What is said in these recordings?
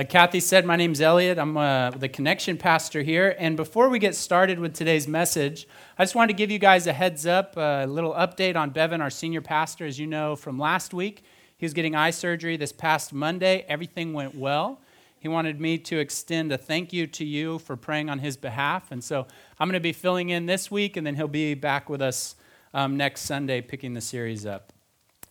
Like Kathy said, my name's Elliot. I'm uh, the connection pastor here. And before we get started with today's message, I just wanted to give you guys a heads up, a little update on Bevan, our senior pastor. As you know from last week, he was getting eye surgery this past Monday. Everything went well. He wanted me to extend a thank you to you for praying on his behalf. And so I'm going to be filling in this week, and then he'll be back with us um, next Sunday picking the series up.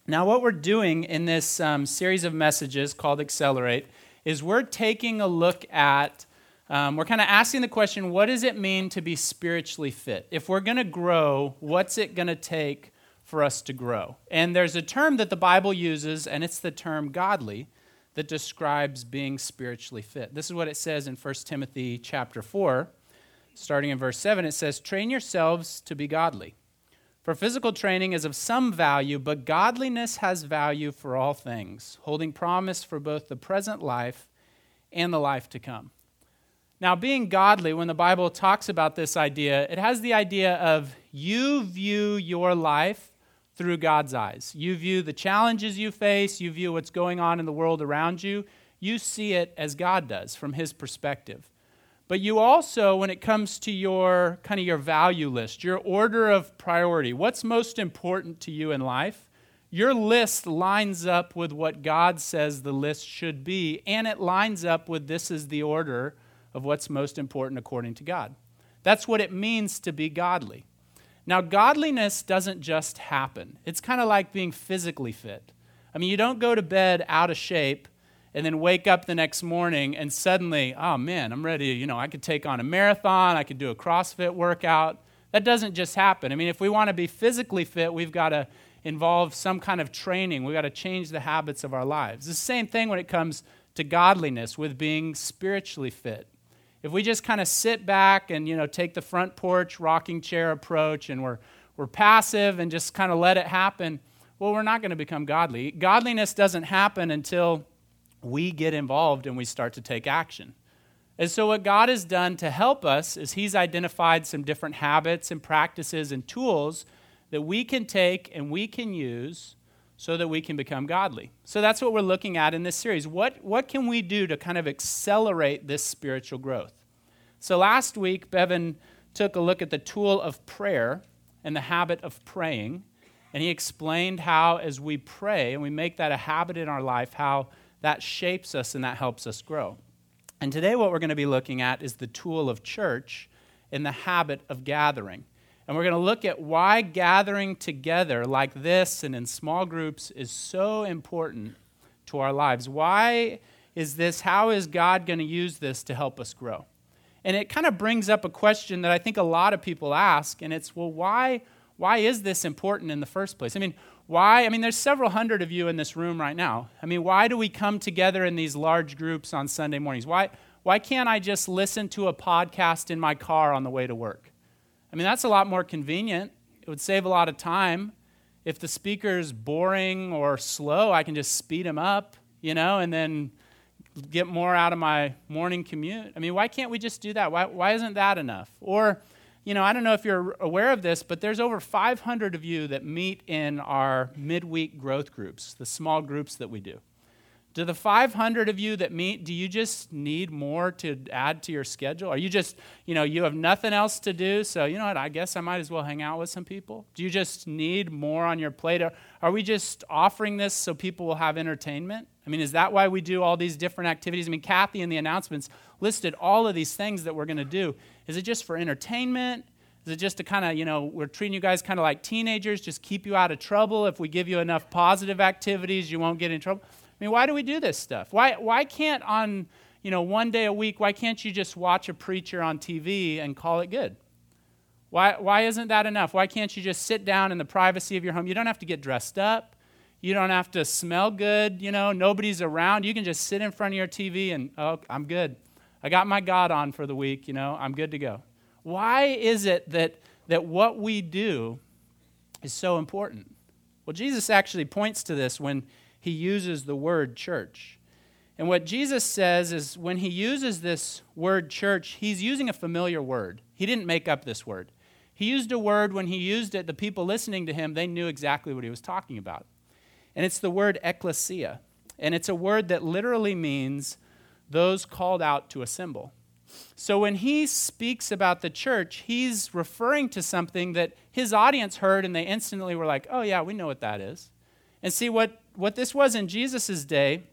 Now, what we're doing in this um, series of messages called Accelerate is we're taking a look at, um, we're kind of asking the question what does it mean to be spiritually fit? If we're going to grow, what's it going to take for us to grow? And there's a term that the Bible uses, and it's the term godly that describes being spiritually fit. This is what it says in 1 Timothy chapter 4, starting in verse 7. It says, Train yourselves to be godly. For physical training is of some value, but godliness has value for all things, holding promise for both the present life and the life to come. Now, being godly, when the Bible talks about this idea, it has the idea of you view your life through God's eyes. You view the challenges you face, you view what's going on in the world around you, you see it as God does from His perspective. But you also, when it comes to your kind of your value list, your order of priority, what's most important to you in life, your list lines up with what God says the list should be, and it lines up with this is the order of what's most important according to God. That's what it means to be godly. Now, godliness doesn't just happen. It's kind of like being physically fit. I mean, you don't go to bed out of shape and then wake up the next morning and suddenly, oh man, I'm ready. You know, I could take on a marathon, I could do a CrossFit workout. That doesn't just happen. I mean, if we want to be physically fit, we've got to involve some kind of training. We've got to change the habits of our lives. The same thing when it comes to godliness with being spiritually fit. If we just kind of sit back and, you know, take the front porch rocking chair approach and we're, we're passive and just kind of let it happen, well, we're not going to become godly. Godliness doesn't happen until we get involved and we start to take action. And so, what God has done to help us is He's identified some different habits and practices and tools that we can take and we can use so that we can become godly. So, that's what we're looking at in this series. What, what can we do to kind of accelerate this spiritual growth? So, last week, Bevan took a look at the tool of prayer and the habit of praying. And he explained how, as we pray and we make that a habit in our life, how that shapes us and that helps us grow. And today, what we're going to be looking at is the tool of church in the habit of gathering. And we're going to look at why gathering together like this and in small groups is so important to our lives. Why is this? How is God going to use this to help us grow? And it kind of brings up a question that I think a lot of people ask, and it's, well, why, why is this important in the first place? I mean, why? I mean, there's several hundred of you in this room right now. I mean, why do we come together in these large groups on Sunday mornings? Why, why can't I just listen to a podcast in my car on the way to work? I mean, that's a lot more convenient. It would save a lot of time. If the speaker's boring or slow, I can just speed him up, you know, and then get more out of my morning commute. I mean, why can't we just do that? Why, why isn't that enough? Or, you know, I don't know if you're aware of this, but there's over 500 of you that meet in our midweek growth groups, the small groups that we do. Do the 500 of you that meet, do you just need more to add to your schedule? Are you just, you know, you have nothing else to do, so you know what, I guess I might as well hang out with some people? Do you just need more on your plate? Are we just offering this so people will have entertainment? I mean, is that why we do all these different activities? I mean, Kathy in the announcements listed all of these things that we're going to do. Is it just for entertainment? Is it just to kind of, you know, we're treating you guys kind of like teenagers, just keep you out of trouble? If we give you enough positive activities, you won't get in trouble? I mean, why do we do this stuff? Why, why can't on, you know, one day a week, why can't you just watch a preacher on TV and call it good? Why, why isn't that enough? Why can't you just sit down in the privacy of your home? You don't have to get dressed up. You don't have to smell good, you know, nobody's around. You can just sit in front of your TV and, oh, I'm good. I got my God on for the week, you know, I'm good to go. Why is it that, that what we do is so important? Well, Jesus actually points to this when he uses the word church. And what Jesus says is when he uses this word church, he's using a familiar word. He didn't make up this word. He used a word, when he used it, the people listening to him, they knew exactly what he was talking about. And it's the word ecclesia. And it's a word that literally means those called out to assemble. So when he speaks about the church, he's referring to something that his audience heard and they instantly were like, oh, yeah, we know what that is. And see, what, what this was in Jesus' day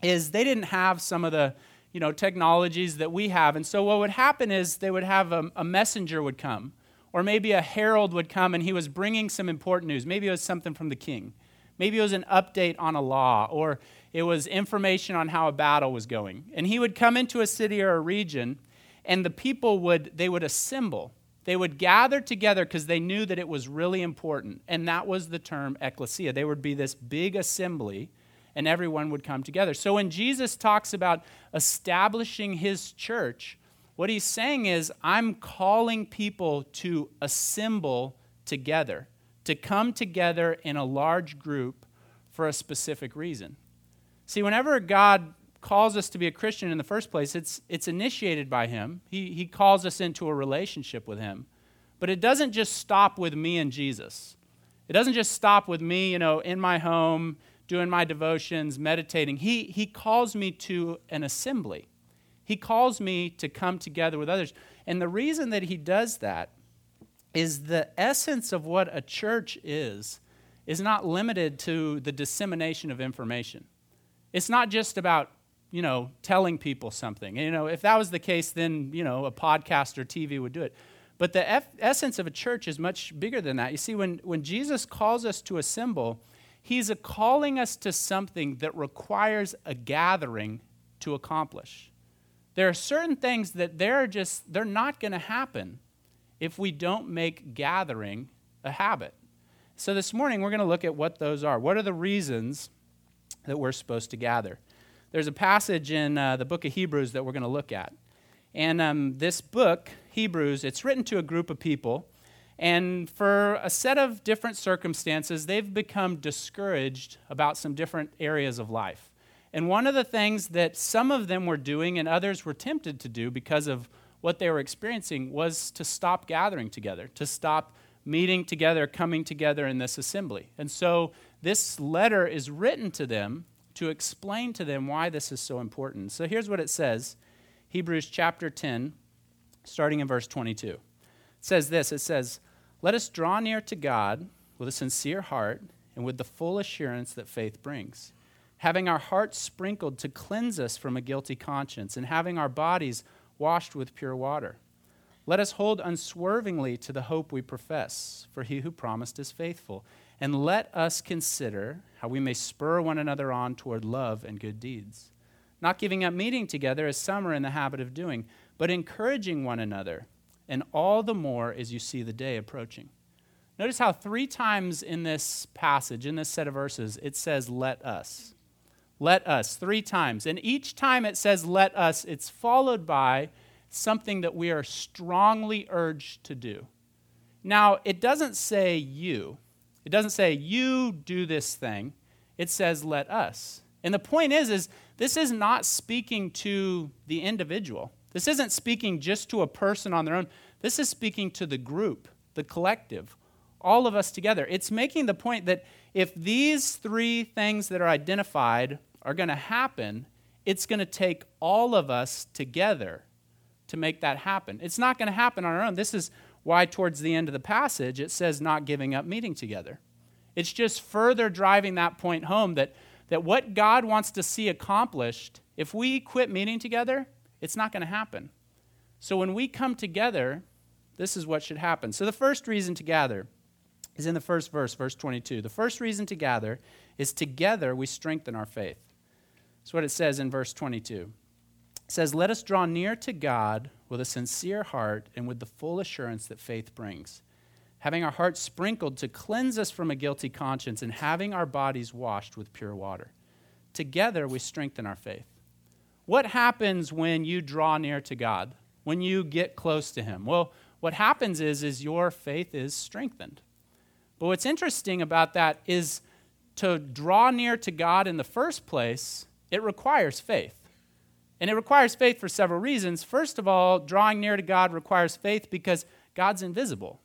is they didn't have some of the you know, technologies that we have. And so what would happen is they would have a, a messenger would come, or maybe a herald would come and he was bringing some important news. Maybe it was something from the king. Maybe it was an update on a law, or it was information on how a battle was going. And he would come into a city or a region, and the people would they would assemble. They would gather together because they knew that it was really important. And that was the term ecclesia. They would be this big assembly, and everyone would come together. So when Jesus talks about establishing his church, what he's saying is, I'm calling people to assemble together, to come together in a large group for a specific reason. See, whenever God calls us to be a Christian in the first place, it's, it's initiated by Him. He, he calls us into a relationship with Him. But it doesn't just stop with me and Jesus. It doesn't just stop with me, you know, in my home, doing my devotions, meditating. He, he calls me to an assembly. He calls me to come together with others. And the reason that He does that is the essence of what a church is, is not limited to the dissemination of information. It's not just about, you know, telling people something. You know, if that was the case, then, you know, a podcast or TV would do it. But the eff- essence of a church is much bigger than that. You see, when, when Jesus calls us to assemble, he's calling us to something that requires a gathering to accomplish. There are certain things that they're just, they're not going to happen if we don't make gathering a habit. So this morning, we're going to look at what those are. What are the reasons that we're supposed to gather. There's a passage in uh, the book of Hebrews that we're going to look at. And um, this book, Hebrews, it's written to a group of people. And for a set of different circumstances, they've become discouraged about some different areas of life. And one of the things that some of them were doing and others were tempted to do because of what they were experiencing was to stop gathering together, to stop meeting together, coming together in this assembly. And so this letter is written to them to explain to them why this is so important. So here's what it says Hebrews chapter 10, starting in verse 22. It says this it says, Let us draw near to God with a sincere heart and with the full assurance that faith brings, having our hearts sprinkled to cleanse us from a guilty conscience, and having our bodies washed with pure water. Let us hold unswervingly to the hope we profess, for he who promised is faithful. And let us consider how we may spur one another on toward love and good deeds, not giving up meeting together as some are in the habit of doing, but encouraging one another, and all the more as you see the day approaching. Notice how three times in this passage, in this set of verses, it says, let us. Let us, three times. And each time it says, let us, it's followed by something that we are strongly urged to do. Now, it doesn't say you. It doesn't say, you do this thing. It says, let us. And the point is, is this is not speaking to the individual. This isn't speaking just to a person on their own. This is speaking to the group, the collective, all of us together. It's making the point that if these three things that are identified are going to happen, it's going to take all of us together to make that happen. It's not going to happen on our own. This is why, towards the end of the passage, it says not giving up meeting together. It's just further driving that point home that, that what God wants to see accomplished, if we quit meeting together, it's not going to happen. So when we come together, this is what should happen. So the first reason to gather is in the first verse, verse 22. The first reason to gather is together we strengthen our faith. That's what it says in verse 22 It says, Let us draw near to God with a sincere heart and with the full assurance that faith brings, having our hearts sprinkled to cleanse us from a guilty conscience, and having our bodies washed with pure water. Together we strengthen our faith. What happens when you draw near to God? When you get close to Him? Well, what happens is, is your faith is strengthened. But what's interesting about that is to draw near to God in the first place, it requires faith. And it requires faith for several reasons. First of all, drawing near to God requires faith because God's invisible.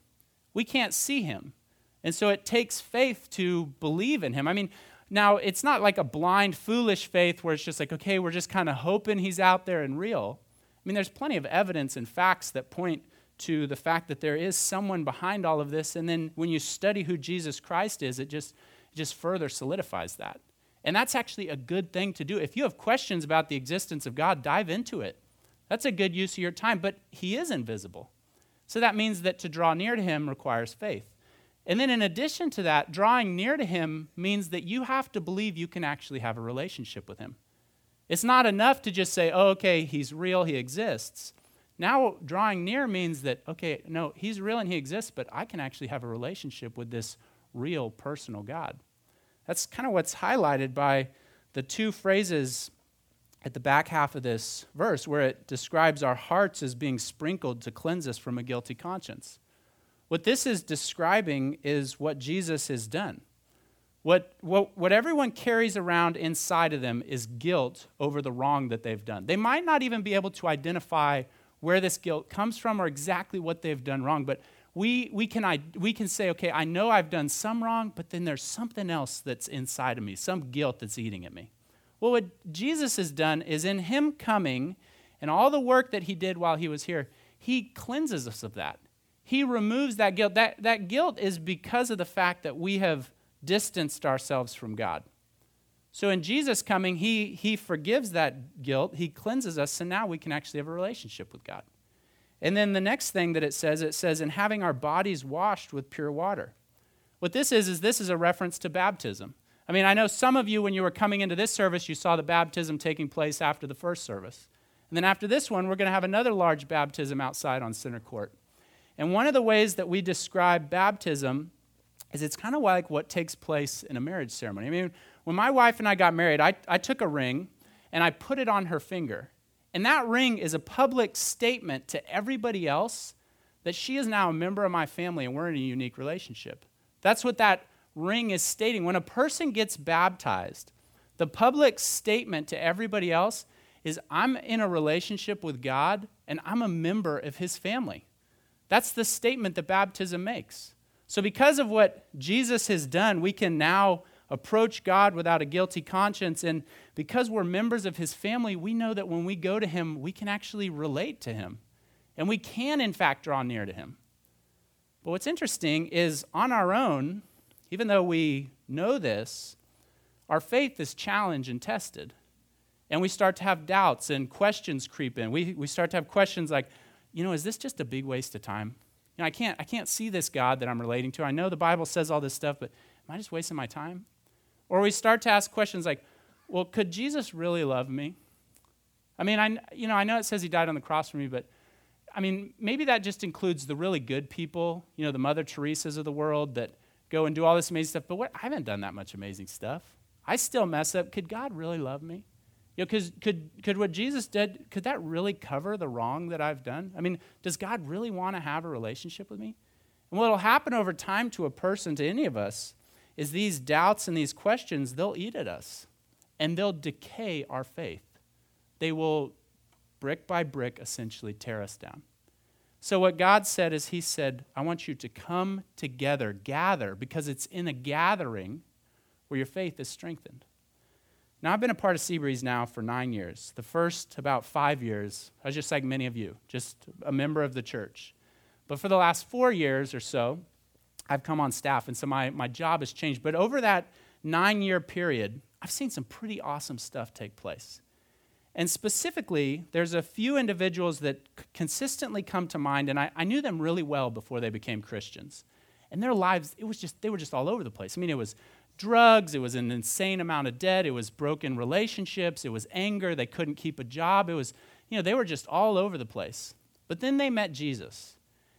We can't see him. And so it takes faith to believe in him. I mean, Now, it's not like a blind, foolish faith where it's just like, okay, we're just kind of hoping he's out there and real. I mean, there's plenty of evidence and facts that point to the fact that there is someone behind all of this. And then when you study who Jesus Christ is, it just, it just further solidifies that. And that's actually a good thing to do. If you have questions about the existence of God, dive into it. That's a good use of your time, but He is invisible. So that means that to draw near to Him requires faith. And then, in addition to that, drawing near to Him means that you have to believe you can actually have a relationship with Him. It's not enough to just say, oh, okay, He's real, He exists. Now, drawing near means that, okay, no, He's real and He exists, but I can actually have a relationship with this real, personal God. That's kind of what's highlighted by the two phrases at the back half of this verse where it describes our hearts as being sprinkled to cleanse us from a guilty conscience. What this is describing is what Jesus has done. What, what, what everyone carries around inside of them is guilt over the wrong that they've done. They might not even be able to identify where this guilt comes from or exactly what they've done wrong, but we, we, can, we can say, okay, I know I've done some wrong, but then there's something else that's inside of me, some guilt that's eating at me. Well, what Jesus has done is in Him coming and all the work that He did while He was here, He cleanses us of that. He removes that guilt. That, that guilt is because of the fact that we have distanced ourselves from God. So in Jesus coming, he, he forgives that guilt, He cleanses us, so now we can actually have a relationship with God. And then the next thing that it says, it says, in having our bodies washed with pure water. What this is, is this is a reference to baptism. I mean, I know some of you, when you were coming into this service, you saw the baptism taking place after the first service. And then after this one, we're going to have another large baptism outside on Center Court. And one of the ways that we describe baptism is it's kind of like what takes place in a marriage ceremony. I mean, when my wife and I got married, I, I took a ring and I put it on her finger. And that ring is a public statement to everybody else that she is now a member of my family and we're in a unique relationship. That's what that ring is stating. When a person gets baptized, the public statement to everybody else is I'm in a relationship with God and I'm a member of his family. That's the statement that baptism makes. So, because of what Jesus has done, we can now approach God without a guilty conscience. And because we're members of his family, we know that when we go to him, we can actually relate to him. And we can, in fact, draw near to him. But what's interesting is on our own, even though we know this, our faith is challenged and tested. And we start to have doubts and questions creep in. We, we start to have questions like, you know, is this just a big waste of time? You know, I can't, I can't see this God that I'm relating to. I know the Bible says all this stuff, but am I just wasting my time? Or we start to ask questions like, well, could Jesus really love me? I mean, I, you know, I know it says he died on the cross for me, but I mean, maybe that just includes the really good people, you know, the Mother Teresa's of the world that go and do all this amazing stuff. But what, I haven't done that much amazing stuff. I still mess up. Could God really love me? You know, cause, could, could what Jesus did, could that really cover the wrong that I've done? I mean, does God really want to have a relationship with me? And what will happen over time to a person, to any of us, is these doubts and these questions, they'll eat at us and they'll decay our faith. They will, brick by brick, essentially tear us down. So, what God said is, He said, I want you to come together, gather, because it's in a gathering where your faith is strengthened. Now, I've been a part of Seabreeze now for nine years. The first about five years, I was just like many of you, just a member of the church. But for the last four years or so, I've come on staff, and so my, my job has changed. But over that nine year period, I've seen some pretty awesome stuff take place. And specifically, there's a few individuals that c- consistently come to mind, and I, I knew them really well before they became Christians. And their lives, it was just, they were just all over the place. I mean, it was drugs, it was an insane amount of debt, it was broken relationships, it was anger, they couldn't keep a job, it was, you know, they were just all over the place. But then they met Jesus.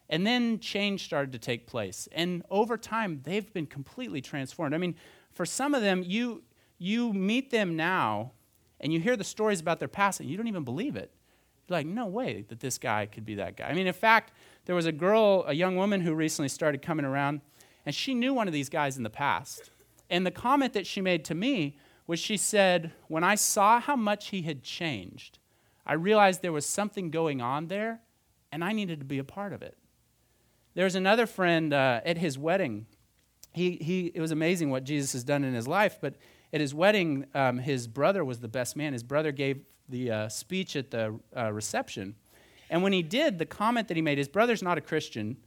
And then change started to take place. And over time, they've been completely transformed. I mean, for some of them, you, you meet them now and you hear the stories about their past and you don't even believe it. You're like, no way that this guy could be that guy. I mean, in fact, there was a girl, a young woman who recently started coming around, and she knew one of these guys in the past. And the comment that she made to me was she said, When I saw how much he had changed, I realized there was something going on there, and I needed to be a part of it. There was another friend uh, at his wedding. He, he, it was amazing what Jesus has done in his life, but at his wedding, um, his brother was the best man. His brother gave the uh, speech at the uh, reception. And when he did, the comment that he made, his brother's not a Christian,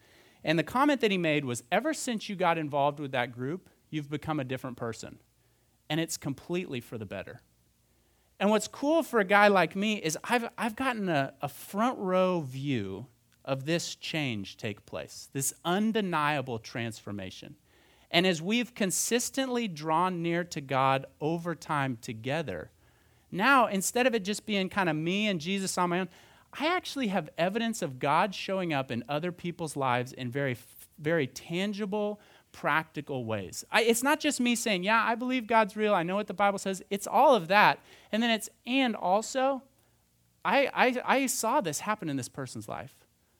and the comment that he made was ever since you got involved with that group, you've become a different person. And it's completely for the better. And what's cool for a guy like me is I've, I've gotten a, a front row view of this change take place, this undeniable transformation. And as we've consistently drawn near to God over time together, now instead of it just being kind of me and Jesus on my own, I actually have evidence of God showing up in other people's lives in very, very tangible, practical ways. I, it's not just me saying, Yeah, I believe God's real. I know what the Bible says. It's all of that. And then it's, and also, I, I, I saw this happen in this person's life.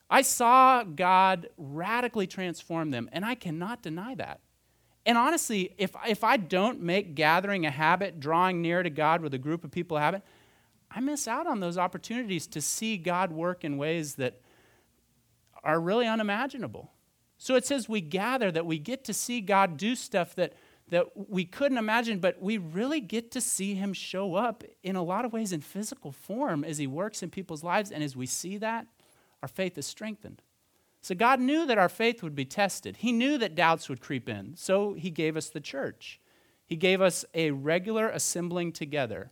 I saw God radically transform them, and I cannot deny that. And honestly, if, if I don't make gathering a habit, drawing near to God with a group of people a habit, I miss out on those opportunities to see God work in ways that are really unimaginable. So it says we gather that we get to see God do stuff that, that we couldn't imagine, but we really get to see Him show up in a lot of ways in physical form as He works in people's lives. And as we see that, our faith is strengthened. So God knew that our faith would be tested. He knew that doubts would creep in. So He gave us the church. He gave us a regular assembling together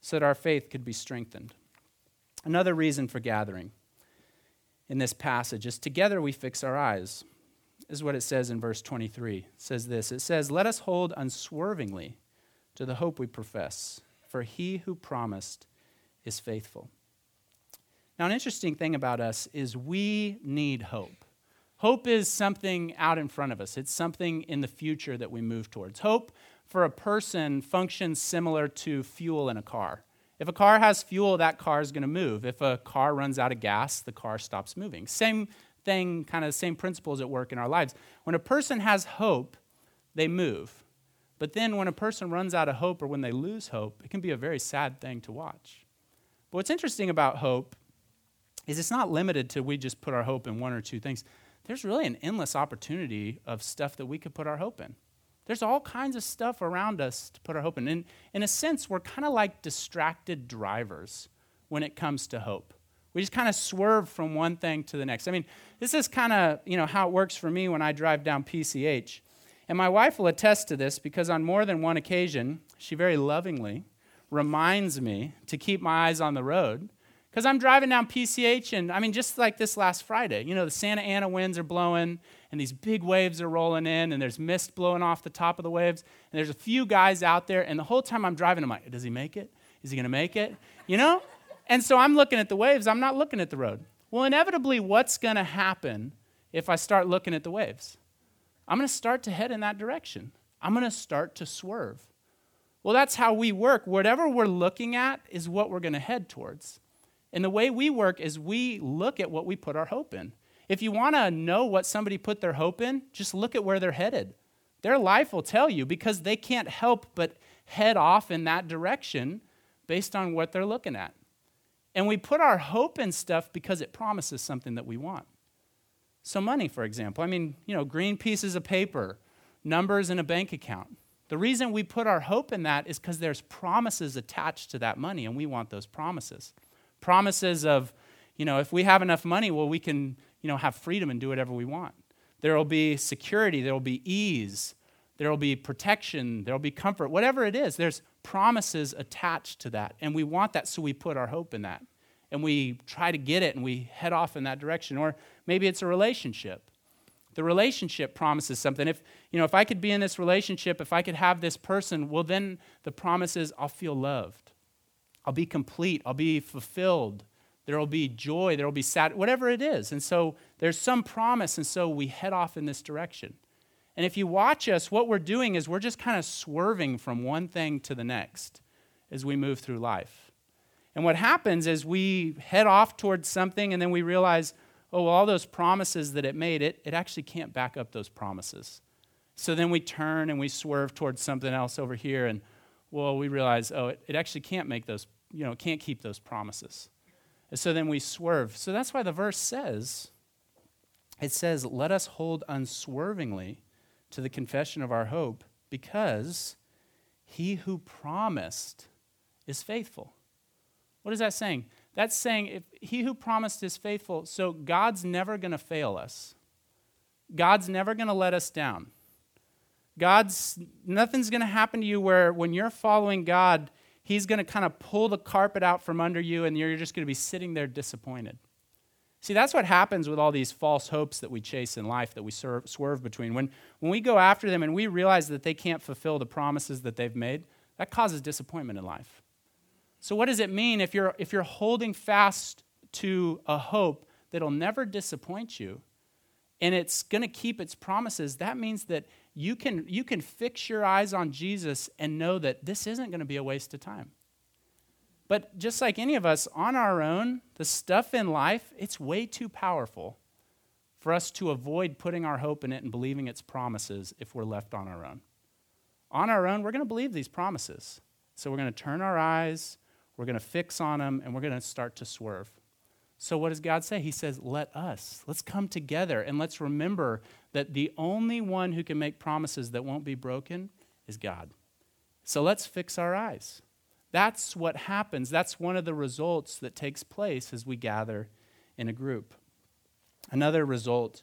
so that our faith could be strengthened. Another reason for gathering in this passage is together we fix our eyes. Is what it says in verse 23. It says this It says, Let us hold unswervingly to the hope we profess, for he who promised is faithful. Now, an interesting thing about us is we need hope. Hope is something out in front of us, it's something in the future that we move towards. Hope for a person functions similar to fuel in a car. If a car has fuel, that car is going to move. If a car runs out of gas, the car stops moving. Same thing, kind of the same principles at work in our lives. When a person has hope, they move. But then when a person runs out of hope or when they lose hope, it can be a very sad thing to watch. But what's interesting about hope is it's not limited to we just put our hope in one or two things. There's really an endless opportunity of stuff that we could put our hope in. There's all kinds of stuff around us to put our hope in. And in a sense, we're kind of like distracted drivers when it comes to hope. We just kind of swerve from one thing to the next. I mean, this is kind of, you know, how it works for me when I drive down PCH. And my wife will attest to this because on more than one occasion, she very lovingly reminds me to keep my eyes on the road because I'm driving down PCH, and I mean, just like this last Friday, you know, the Santa Ana winds are blowing, and these big waves are rolling in, and there's mist blowing off the top of the waves, and there's a few guys out there, and the whole time I'm driving, I'm like, does he make it? Is he to make it? You know? And so I'm looking at the waves, I'm not looking at the road. Well, inevitably, what's to happen if I start looking at the waves? I'm to start to head in that direction. I'm to start to swerve. Well, that's how we work. Whatever we're looking at is what we're to head towards. And the way we work is we look at what we put our hope in. If you want to know what somebody put their hope in, just look at where they're headed. Their life will tell you because they can't help but head off in that direction based on what they're looking at. And we put our hope in stuff because it promises something that we want. So, money, for example, I mean, you know, green pieces of paper, numbers in a bank account. The reason we put our hope in that is because there's promises attached to that money, and we want those promises promises of, you know, if we have enough money, well, we can, you know, have freedom and do whatever we want. There will be security, there will be ease, there will be protection, there will be comfort, whatever it is, there's promises attached to that. And we want that, so we put our hope in that. And we try to get it and we head off in that direction. Or maybe it's a relationship. The relationship promises something. If, you know, if I could be in this relationship, if I could have this person, well, then the promise is I'll feel loved. I'll be complete, I'll be fulfilled. There will be joy, there will be sad, whatever it is. And so there's some promise, and so we head off in this direction. And if you watch us, what we're doing is we're just kind of swerving from one thing to the next as we move through life. And what happens is we head off towards something, and then we realize, oh, well, all those promises that it made, it, it actually can't back up those promises. So then we turn and we swerve towards something else over here, and well, we realize, oh, it, it actually can't make those, you know, it can't keep those promises. And so then we swerve. So that's why the verse says, it says, let us hold unswervingly to the confession of our hope because he who promised is faithful. What is that saying? That's saying if he who promised is faithful, so God's never going to fail us. God's never going to let us down. God's nothing's going to happen to you where when you're following God, he's going to kind of pull the carpet out from under you and you're just going to be sitting there disappointed. See, that's what happens with all these false hopes that we chase in life that we serve, swerve between. When, when we go after them and we realize that they can't fulfill the promises that they've made, that causes disappointment in life. So, what does it mean if you're, if you're holding fast to a hope that'll never disappoint you and it's going to keep its promises? That means that you can, you can fix your eyes on Jesus and know that this isn't going to be a waste of time. But just like any of us, on our own, the stuff in life, it's way too powerful for us to avoid putting our hope in it and believing its promises if we're left on our own. On our own, we're going to believe these promises. So we're going to turn our eyes, we're going to fix on them, and we're going to start to swerve. So, what does God say? He says, Let us. Let's come together and let's remember that the only one who can make promises that won't be broken is God. So, let's fix our eyes. That's what happens. That's one of the results that takes place as we gather in a group. Another result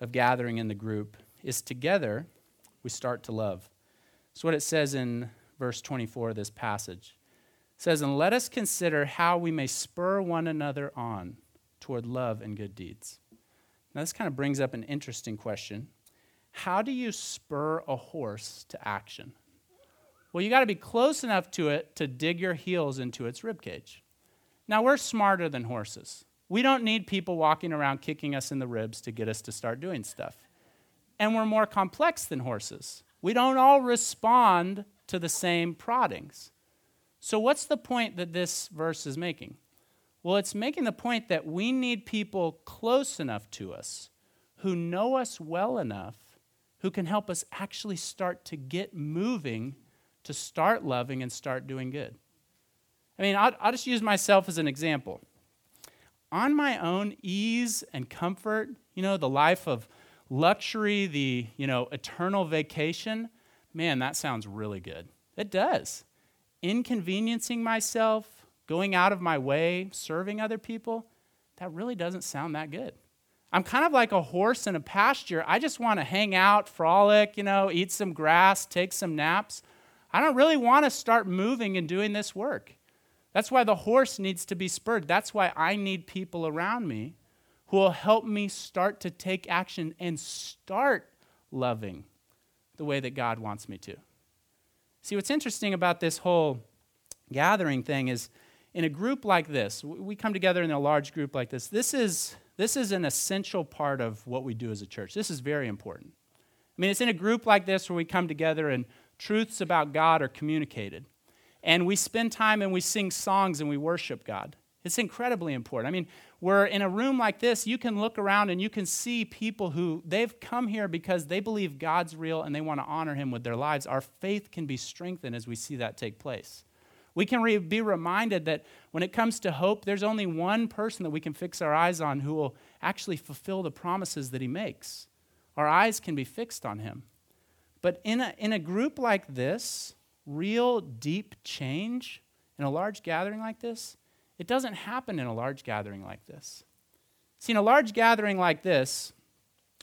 of gathering in the group is together we start to love. That's what it says in verse 24 of this passage. Says, And let us consider how we may spur one another on toward love and good deeds. Now, this kind of brings up an interesting question. How do you spur a horse to action? Well, you got to be close enough to it to dig your heels into its rib cage. Now, we're smarter than horses. We don't need people walking around kicking us in the ribs to get us to start doing stuff. And we're more complex than horses. We don't all respond to the same proddings. So, what's the point that this verse is making? Well, it's making the point that we need people close enough to us who know us well enough who can help us actually start to get moving to start loving and start doing good. I mean, I'll, I'll just use myself as an example. On my own ease and comfort, you know, the life of luxury, the, you know, eternal vacation, man, that sounds really good. It does. Inconveniencing myself, going out of my way, serving other people, that really doesn't sound that good. I'm kind of like a horse in a pasture. I just want to hang out, frolic, you know, eat some grass, take some naps. I don't really want to start moving and doing this work. That's why the horse needs to be spurred. That's why I need people around me who will help me start to take action and start loving the way that God wants me to. See, what's interesting about this whole gathering thing is in a group like this, we come together in a large group like this. This is, this is an essential part of what we do as a church. This is very important. I mean, it's in a group like this where we come together and truths about God are communicated. And we spend time and we sing songs and we worship God. It's incredibly important. I mean, we're in a room like this, you can look around and you can see people who they've come here because they believe God's real and they want to honor him with their lives. Our faith can be strengthened as we see that take place. We can re- be reminded that when it comes to hope, there's only one person that we can fix our eyes on who will actually fulfill the promises that he makes. Our eyes can be fixed on him. But in a, in a group like this, real deep change in a large gathering like this, it doesn't happen in a large gathering like this. See, in a large gathering like this,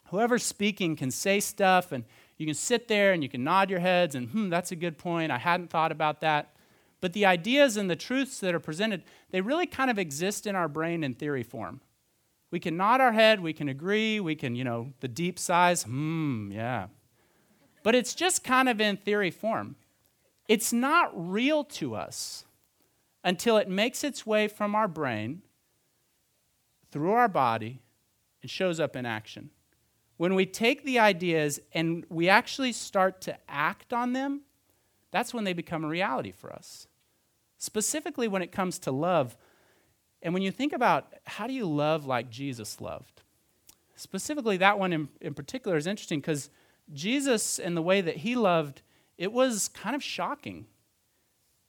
whoever's speaking can say stuff, and you can sit there and you can nod your heads, and hmm, that's a good point. I hadn't thought about that. But the ideas and the truths that are presented, they really kind of exist in our brain in theory form. We can nod our head, we can agree, we can, you know, the deep sighs, hmm, yeah, but it's just kind of in theory form. It's not real to us until it makes its way from our brain through our body and shows up in action. When we take the ideas and we actually start to act on them, that's when they become a reality for us. Specifically, when it comes to love, and when you think about how do you love like Jesus loved, specifically that one in, in particular is interesting because Jesus and the way that he loved, it was kind of shocking.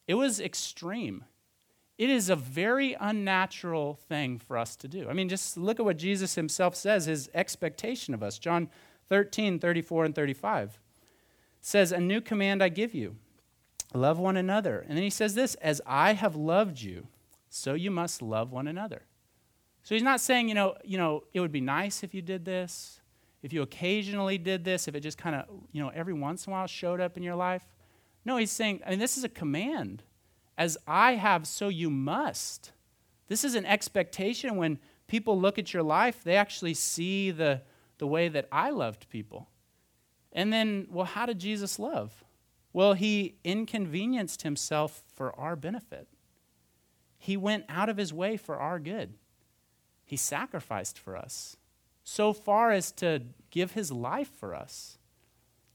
It was extreme. It is a very unnatural thing for us to do. I mean, just look at what Jesus himself says, his expectation of us. John 13, 34, and 35 says, A new command I give you love one another. And then he says this as I have loved you, so you must love one another. So he's not saying, you know, you know, it would be nice if you did this, if you occasionally did this, if it just kind of, you know, every once in a while showed up in your life. No, he's saying, I mean, this is a command. As I have, so you must. This is an expectation when people look at your life, they actually see the, the way that I loved people. And then, well, how did Jesus love? Well, he inconvenienced himself for our benefit. He went out of his way for our good. He sacrificed for us, so far as to give his life for us.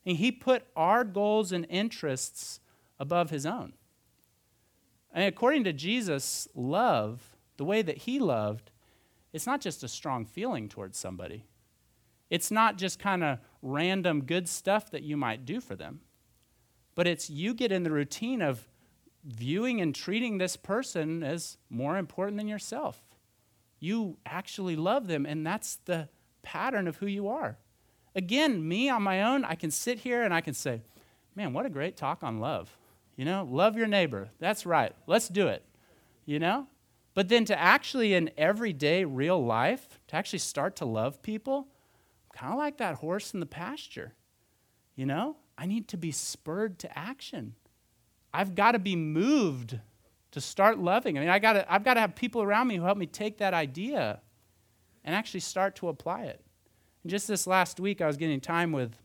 And he put our goals and interests above his own. And according to Jesus, love, the way that he loved, it's not just a strong feeling towards somebody. It's not just kind of random good stuff that you might do for them but it's you get in the routine of viewing and treating this person as more important than yourself. You actually love them, and that's the pattern of who you are. Again, me on my own, I can sit here and I can say, man, what a great talk on love. You know, love your neighbor. That's right. Let's do it. You know? But then to actually, in everyday real life, to actually start to love people, kind of like that horse in the pasture. You know? I need to be spurred to action. I've got to be moved to start loving. I mean, I gotta, I've got to have people around me who help me take that idea and actually start to apply it. And just this last week, I was getting time with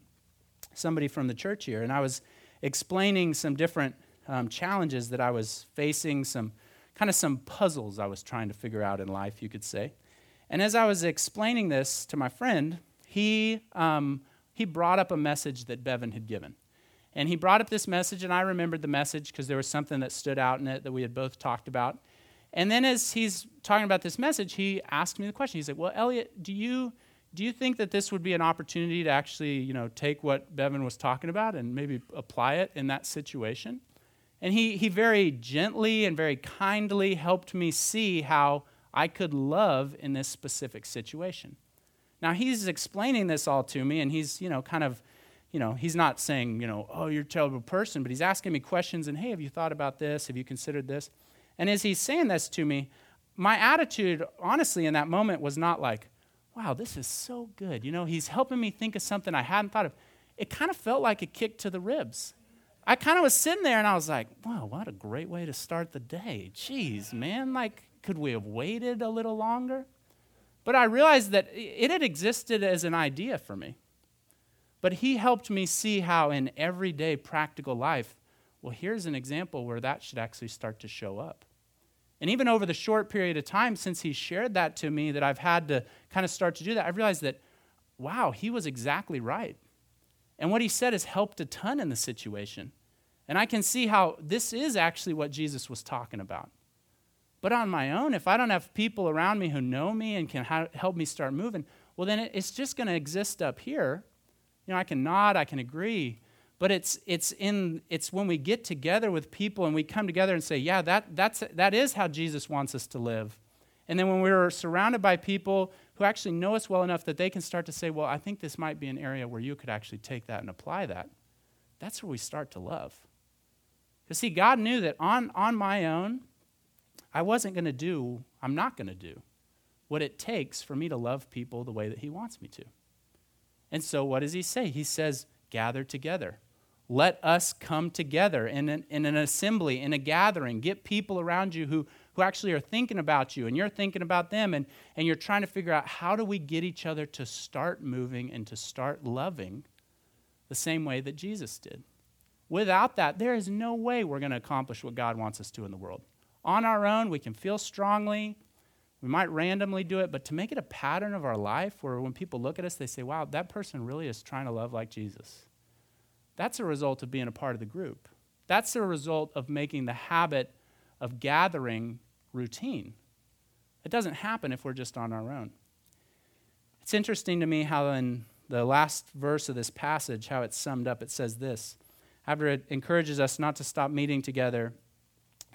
somebody from the church here, and I was explaining some different um, challenges that I was facing, some kind of some puzzles I was trying to figure out in life, you could say. And as I was explaining this to my friend, he um, he brought up a message that Bevan had given. And he brought up this message, and I remembered the message because there was something that stood out in it that we had both talked about. And then as he's talking about this message, he asked me the question. He's like, Well, Elliot, do you, do you think that this would be an opportunity to actually you know, take what Bevan was talking about and maybe apply it in that situation? And he, he very gently and very kindly helped me see how I could love in this specific situation. Now he's explaining this all to me, and he's, you know, kind of, you know, he's not saying, you know, oh, you're a terrible person, but he's asking me questions and, hey, have you thought about this? Have you considered this? And as he's saying this to me, my attitude, honestly, in that moment was not like, wow, this is so good. You know, he's helping me think of something I hadn't thought of. It kind of felt like a kick to the ribs. I kind of was sitting there and I was like, wow, what a great way to start the day. Jeez, man, like, could we have waited a little longer? But I realized that it had existed as an idea for me. But he helped me see how in everyday practical life, well, here's an example where that should actually start to show up. And even over the short period of time since he shared that to me, that I've had to kind of start to do that, I've realized that, wow, he was exactly right. And what he said has helped a ton in the situation. And I can see how this is actually what Jesus was talking about. But on my own, if I don't have people around me who know me and can ha- help me start moving, well, then it's just going to exist up here. You know, I can nod, I can agree, but it's, it's, in, it's when we get together with people and we come together and say, yeah, that, that's, that is how Jesus wants us to live. And then when we're surrounded by people who actually know us well enough that they can start to say, well, I think this might be an area where you could actually take that and apply that, that's where we start to love. Because, see, God knew that on, on my own, I wasn't going to do, I'm not going to do what it takes for me to love people the way that He wants me to. And so, what does He say? He says, gather together. Let us come together in an, in an assembly, in a gathering. Get people around you who, who actually are thinking about you, and you're thinking about them, and, and you're trying to figure out how do we get each other to start moving and to start loving the same way that Jesus did. Without that, there is no way we're going to accomplish what God wants us to in the world on our own, we can feel strongly. We might randomly do it, but to make it a pattern of our life where when people look at us, they say, wow, that person really is trying to love like Jesus. That's a result of being a part of the group. That's a result of making the habit of gathering routine. It doesn't happen if we're just on our own. It's interesting to me how in the last verse of this passage, how it's summed up, it says this. After it encourages us not to stop meeting together,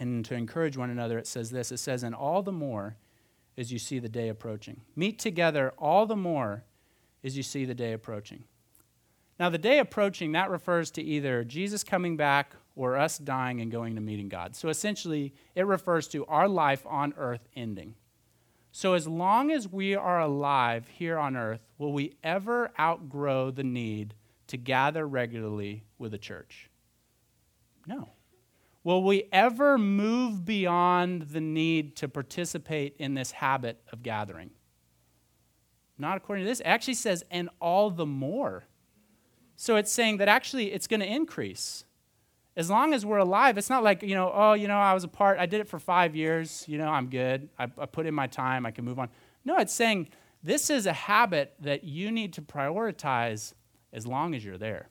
and to encourage one another, it says this it says, And all the more as you see the day approaching. Meet together all the more as you see the day approaching. Now, the day approaching, that refers to either Jesus coming back or us dying and going to meeting God. So essentially, it refers to our life on earth ending. So, as long as we are alive here on earth, will we ever outgrow the need to gather regularly with a church? No. Will we ever move beyond the need to participate in this habit of gathering? Not according to this. It actually says, and all the more. So it's saying that actually it's going to increase. As long as we're alive, it's not like, you know, oh, you know, I was a part, I did it for five years, you know, I'm good. I, I put in my time, I can move on. No, it's saying this is a habit that you need to prioritize as long as you're there.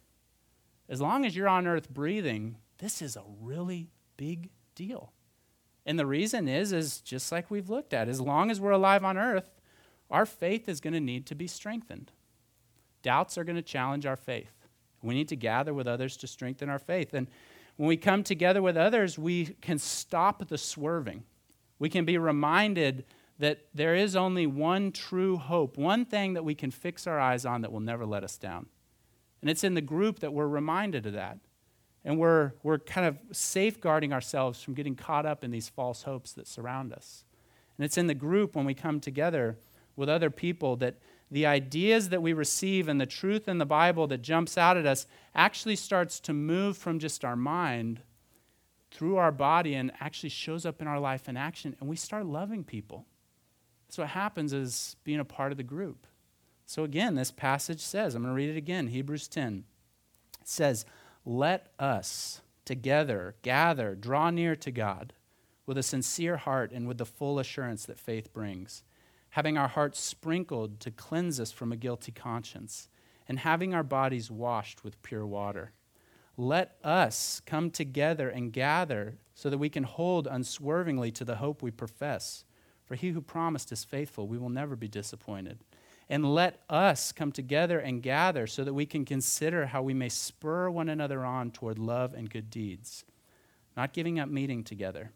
As long as you're on earth breathing, this is a really big deal. And the reason is is just like we've looked at. As long as we're alive on earth, our faith is going to need to be strengthened. Doubts are going to challenge our faith. We need to gather with others to strengthen our faith. And when we come together with others, we can stop the swerving. We can be reminded that there is only one true hope, one thing that we can fix our eyes on that will never let us down. And it's in the group that we're reminded of that. And we're, we're kind of safeguarding ourselves from getting caught up in these false hopes that surround us. And it's in the group when we come together with other people that the ideas that we receive and the truth in the Bible that jumps out at us actually starts to move from just our mind through our body and actually shows up in our life in action, and we start loving people. That's what happens as being a part of the group. So, again, this passage says, I'm going to read it again Hebrews 10. It says, Let us together gather, draw near to God with a sincere heart and with the full assurance that faith brings having our hearts sprinkled to cleanse us from a guilty conscience, and having our bodies washed with pure water. Let us come together and gather so that we can hold unswervingly to the hope we profess. For he who promised is faithful, we will never be disappointed. And let us come together and gather so that we can consider how we may spur one another on toward love and good deeds, not giving up meeting together,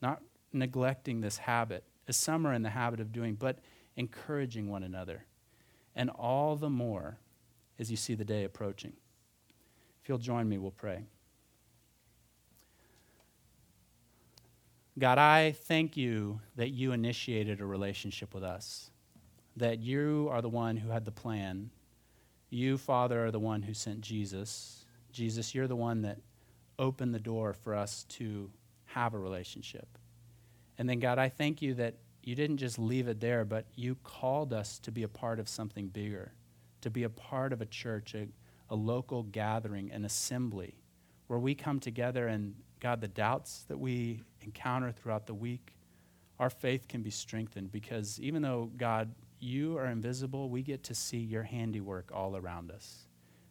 not neglecting this habit as some are in the habit of doing, but encouraging one another. And all the more as you see the day approaching. If you'll join me, we'll pray. God, I thank you that you initiated a relationship with us, that you are the one who had the plan. You, Father, are the one who sent Jesus. Jesus, you're the one that opened the door for us to have a relationship. And then, God, I thank you that you didn't just leave it there, but you called us to be a part of something bigger, to be a part of a church, a, a local gathering, an assembly where we come together and, God, the doubts that we encounter throughout the week, our faith can be strengthened because even though, God, you are invisible, we get to see your handiwork all around us.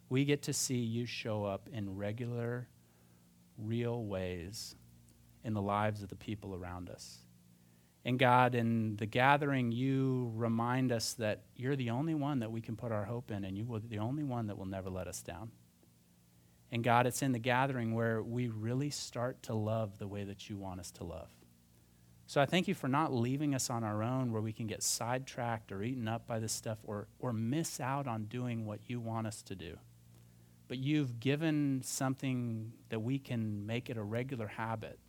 We get to see you show up in regular, real ways in the lives of the people around us. And God, in the gathering, you remind us that you're the only one that we can put our hope in, and you are the only one that will never let us down. And God, it's in the gathering where we really start to love the way that you want us to love. So I thank you for not leaving us on our own where we can get sidetracked or eaten up by this stuff or, or miss out on doing what you want us to do but you've given something that we can make it a regular habit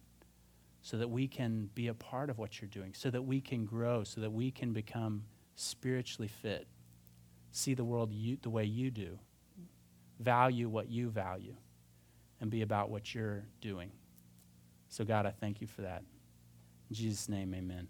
so that we can be a part of what you're doing, so that we can grow, so that we can become spiritually fit, see the world you, the way you do, value what you value, and be about what you're doing. So, God, I thank you for that. In Jesus' name, amen.